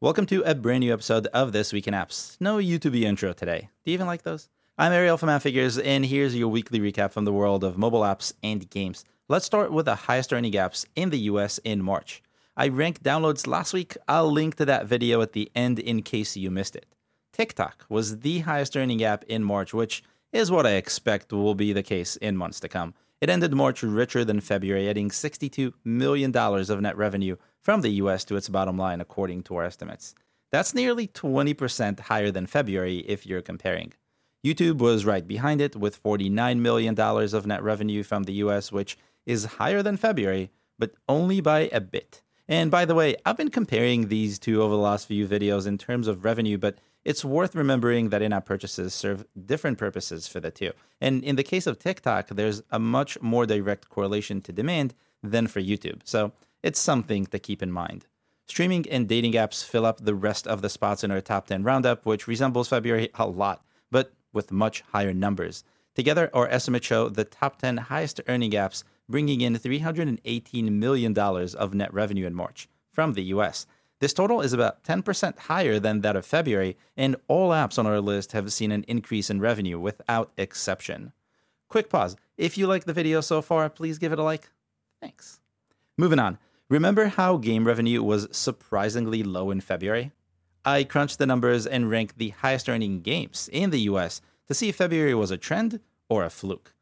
Welcome to a brand new episode of This Week in Apps. No YouTube intro today. Do you even like those? I'm Ariel from Appfigures, and here's your weekly recap from the world of mobile apps and games. Let's start with the highest earning apps in the US in March. I ranked downloads last week. I'll link to that video at the end in case you missed it. TikTok was the highest earning app in March, which is what I expect will be the case in months to come. It ended March richer than February, adding $62 million of net revenue from the US to its bottom line, according to our estimates. That's nearly 20% higher than February if you're comparing. YouTube was right behind it with $49 million of net revenue from the US, which is higher than February, but only by a bit. And by the way, I've been comparing these two over the last few videos in terms of revenue, but it's worth remembering that in app purchases serve different purposes for the two. And in the case of TikTok, there's a much more direct correlation to demand than for YouTube. So it's something to keep in mind. Streaming and dating apps fill up the rest of the spots in our top 10 roundup, which resembles February a lot, but with much higher numbers. Together, our estimates show the top 10 highest earning apps bringing in $318 million of net revenue in March from the US. This total is about 10% higher than that of February, and all apps on our list have seen an increase in revenue without exception. Quick pause. If you like the video so far, please give it a like. Thanks. Moving on. Remember how game revenue was surprisingly low in February? I crunched the numbers and ranked the highest earning games in the US to see if February was a trend or a fluke.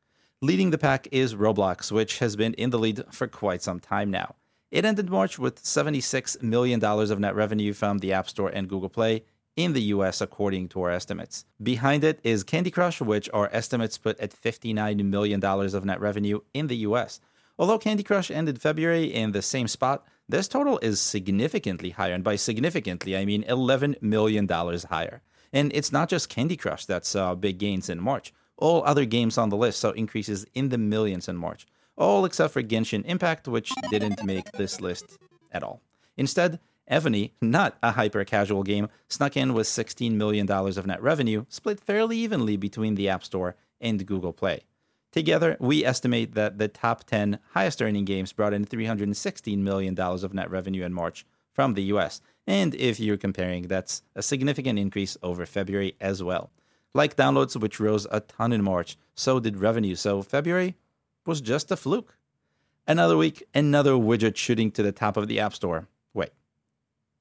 Leading the pack is Roblox, which has been in the lead for quite some time now. It ended March with $76 million of net revenue from the App Store and Google Play in the US, according to our estimates. Behind it is Candy Crush, which our estimates put at $59 million of net revenue in the US. Although Candy Crush ended February in the same spot, this total is significantly higher. And by significantly, I mean $11 million higher. And it's not just Candy Crush that saw uh, big gains in March. All other games on the list saw increases in the millions in March all except for Genshin Impact, which didn't make this list at all. Instead, Evony, not a hyper casual game, snuck in with $16 million of net revenue, split fairly evenly between the App Store and Google Play. Together, we estimate that the top 10 highest earning games brought in $316 million of net revenue in March from the US. And if you're comparing, that's a significant increase over February as well. Like downloads, which rose a ton in March, so did revenue. So February was just a fluke. Another week, another widget shooting to the top of the App Store. Wait,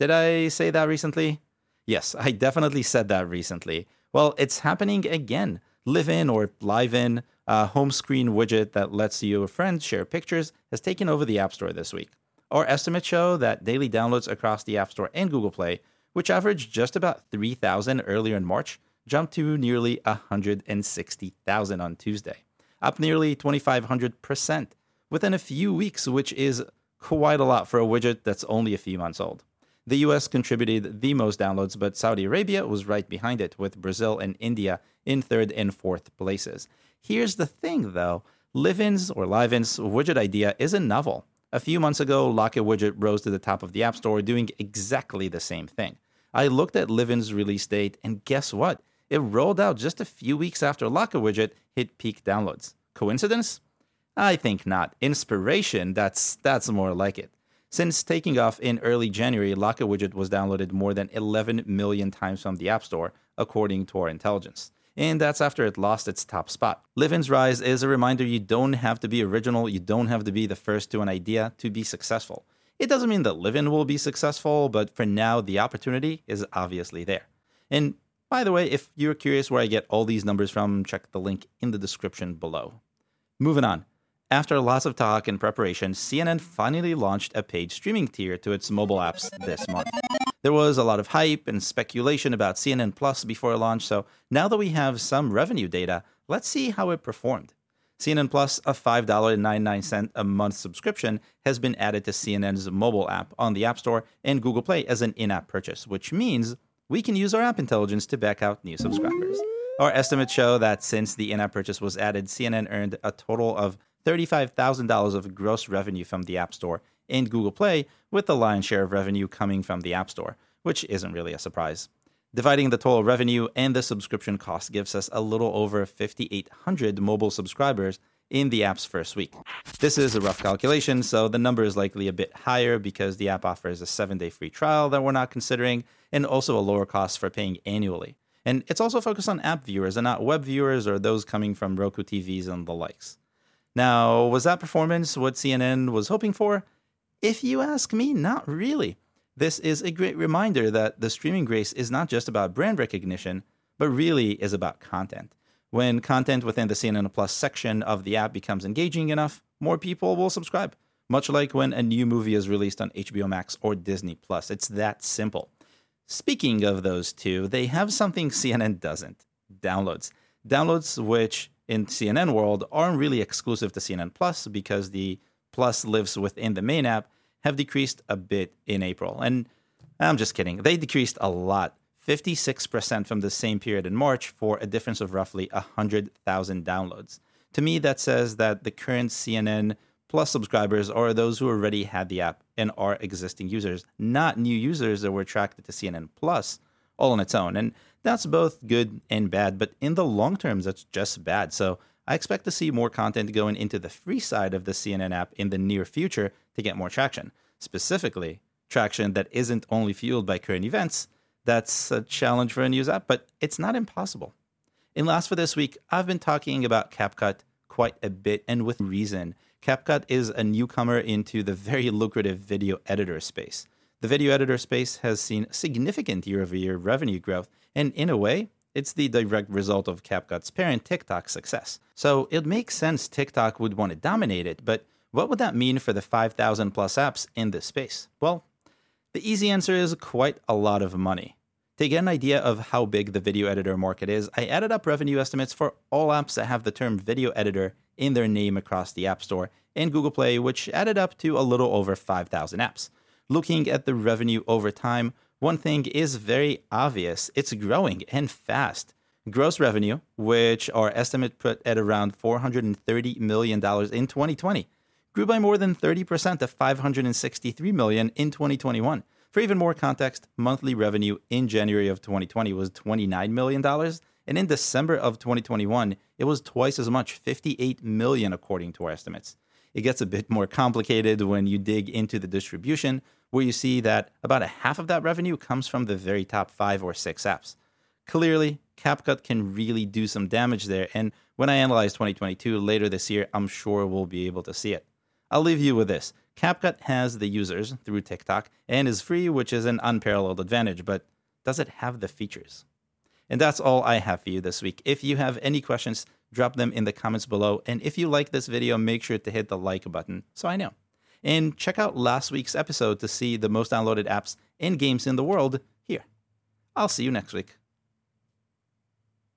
did I say that recently? Yes, I definitely said that recently. Well, it's happening again. Live in or live in, a home screen widget that lets your friends share pictures, has taken over the App Store this week. Our estimates show that daily downloads across the App Store and Google Play, which averaged just about 3,000 earlier in March, jumped to nearly 160,000 on Tuesday up nearly 2,500% within a few weeks, which is quite a lot for a widget that's only a few months old. The US contributed the most downloads, but Saudi Arabia was right behind it, with Brazil and India in third and fourth places. Here's the thing though Live-ins or Live-ins widget idea isn't novel. A few months ago, Locket Widget rose to the top of the App Store doing exactly the same thing. I looked at Live-in's release date, and guess what? It rolled out just a few weeks after Locket Widget hit peak downloads. Coincidence? I think not. Inspiration, that's that's more like it. Since taking off in early January, Locket Widget was downloaded more than 11 million times from the App Store, according to our intelligence. And that's after it lost its top spot. Live-in's rise is a reminder you don't have to be original, you don't have to be the first to an idea to be successful. It doesn't mean that Live-in will be successful, but for now, the opportunity is obviously there. And by the way, if you're curious where I get all these numbers from, check the link in the description below. Moving on. After lots of talk and preparation, CNN finally launched a paid streaming tier to its mobile apps this month. There was a lot of hype and speculation about CNN Plus before launch, so now that we have some revenue data, let's see how it performed. CNN Plus, a $5.99 a month subscription, has been added to CNN's mobile app on the App Store and Google Play as an in app purchase, which means we can use our app intelligence to back out new subscribers. Our estimates show that since the in app purchase was added, CNN earned a total of $35,000 of gross revenue from the App Store and Google Play, with the lion's share of revenue coming from the App Store, which isn't really a surprise. Dividing the total revenue and the subscription cost gives us a little over 5,800 mobile subscribers in the app's first week. This is a rough calculation, so the number is likely a bit higher because the app offers a seven day free trial that we're not considering, and also a lower cost for paying annually. And it's also focused on app viewers and not web viewers or those coming from Roku TVs and the likes. Now, was that performance what CNN was hoping for? If you ask me, not really. This is a great reminder that the streaming grace is not just about brand recognition, but really is about content. When content within the CNN Plus section of the app becomes engaging enough, more people will subscribe. Much like when a new movie is released on HBO Max or Disney Plus. It's that simple. Speaking of those two, they have something CNN doesn't downloads. Downloads, which in CNN world aren't really exclusive to CNN Plus because the Plus lives within the main app, have decreased a bit in April. And I'm just kidding. They decreased a lot 56% from the same period in March for a difference of roughly 100,000 downloads. To me, that says that the current CNN Plus subscribers are those who already had the app and are existing users, not new users that were attracted to CNN Plus all on its own. And that's both good and bad, but in the long term, that's just bad. So I expect to see more content going into the free side of the CNN app in the near future to get more traction. Specifically, traction that isn't only fueled by current events, that's a challenge for a news app, but it's not impossible. In last for this week, I've been talking about CapCut quite a bit and with reason. CapCut is a newcomer into the very lucrative video editor space. The video editor space has seen significant year over year revenue growth, and in a way, it's the direct result of CapCut's parent TikTok's success. So it makes sense TikTok would want to dominate it, but what would that mean for the 5,000 plus apps in this space? Well, the easy answer is quite a lot of money. To get an idea of how big the video editor market is, I added up revenue estimates for all apps that have the term video editor in their name across the App Store and Google Play, which added up to a little over 5,000 apps. Looking at the revenue over time, one thing is very obvious it's growing and fast. Gross revenue, which our estimate put at around $430 million in 2020, grew by more than 30% to 563 million in 2021. For even more context, monthly revenue in January of 2020 was 29 million dollars, and in December of 2021, it was twice as much, 58 million according to our estimates. It gets a bit more complicated when you dig into the distribution, where you see that about a half of that revenue comes from the very top 5 or 6 apps. Clearly, CapCut can really do some damage there, and when I analyze 2022 later this year, I'm sure we'll be able to see it. I'll leave you with this. CapCut has the users through TikTok and is free, which is an unparalleled advantage, but does it have the features? And that's all I have for you this week. If you have any questions, drop them in the comments below. And if you like this video, make sure to hit the like button so I know. And check out last week's episode to see the most downloaded apps and games in the world here. I'll see you next week.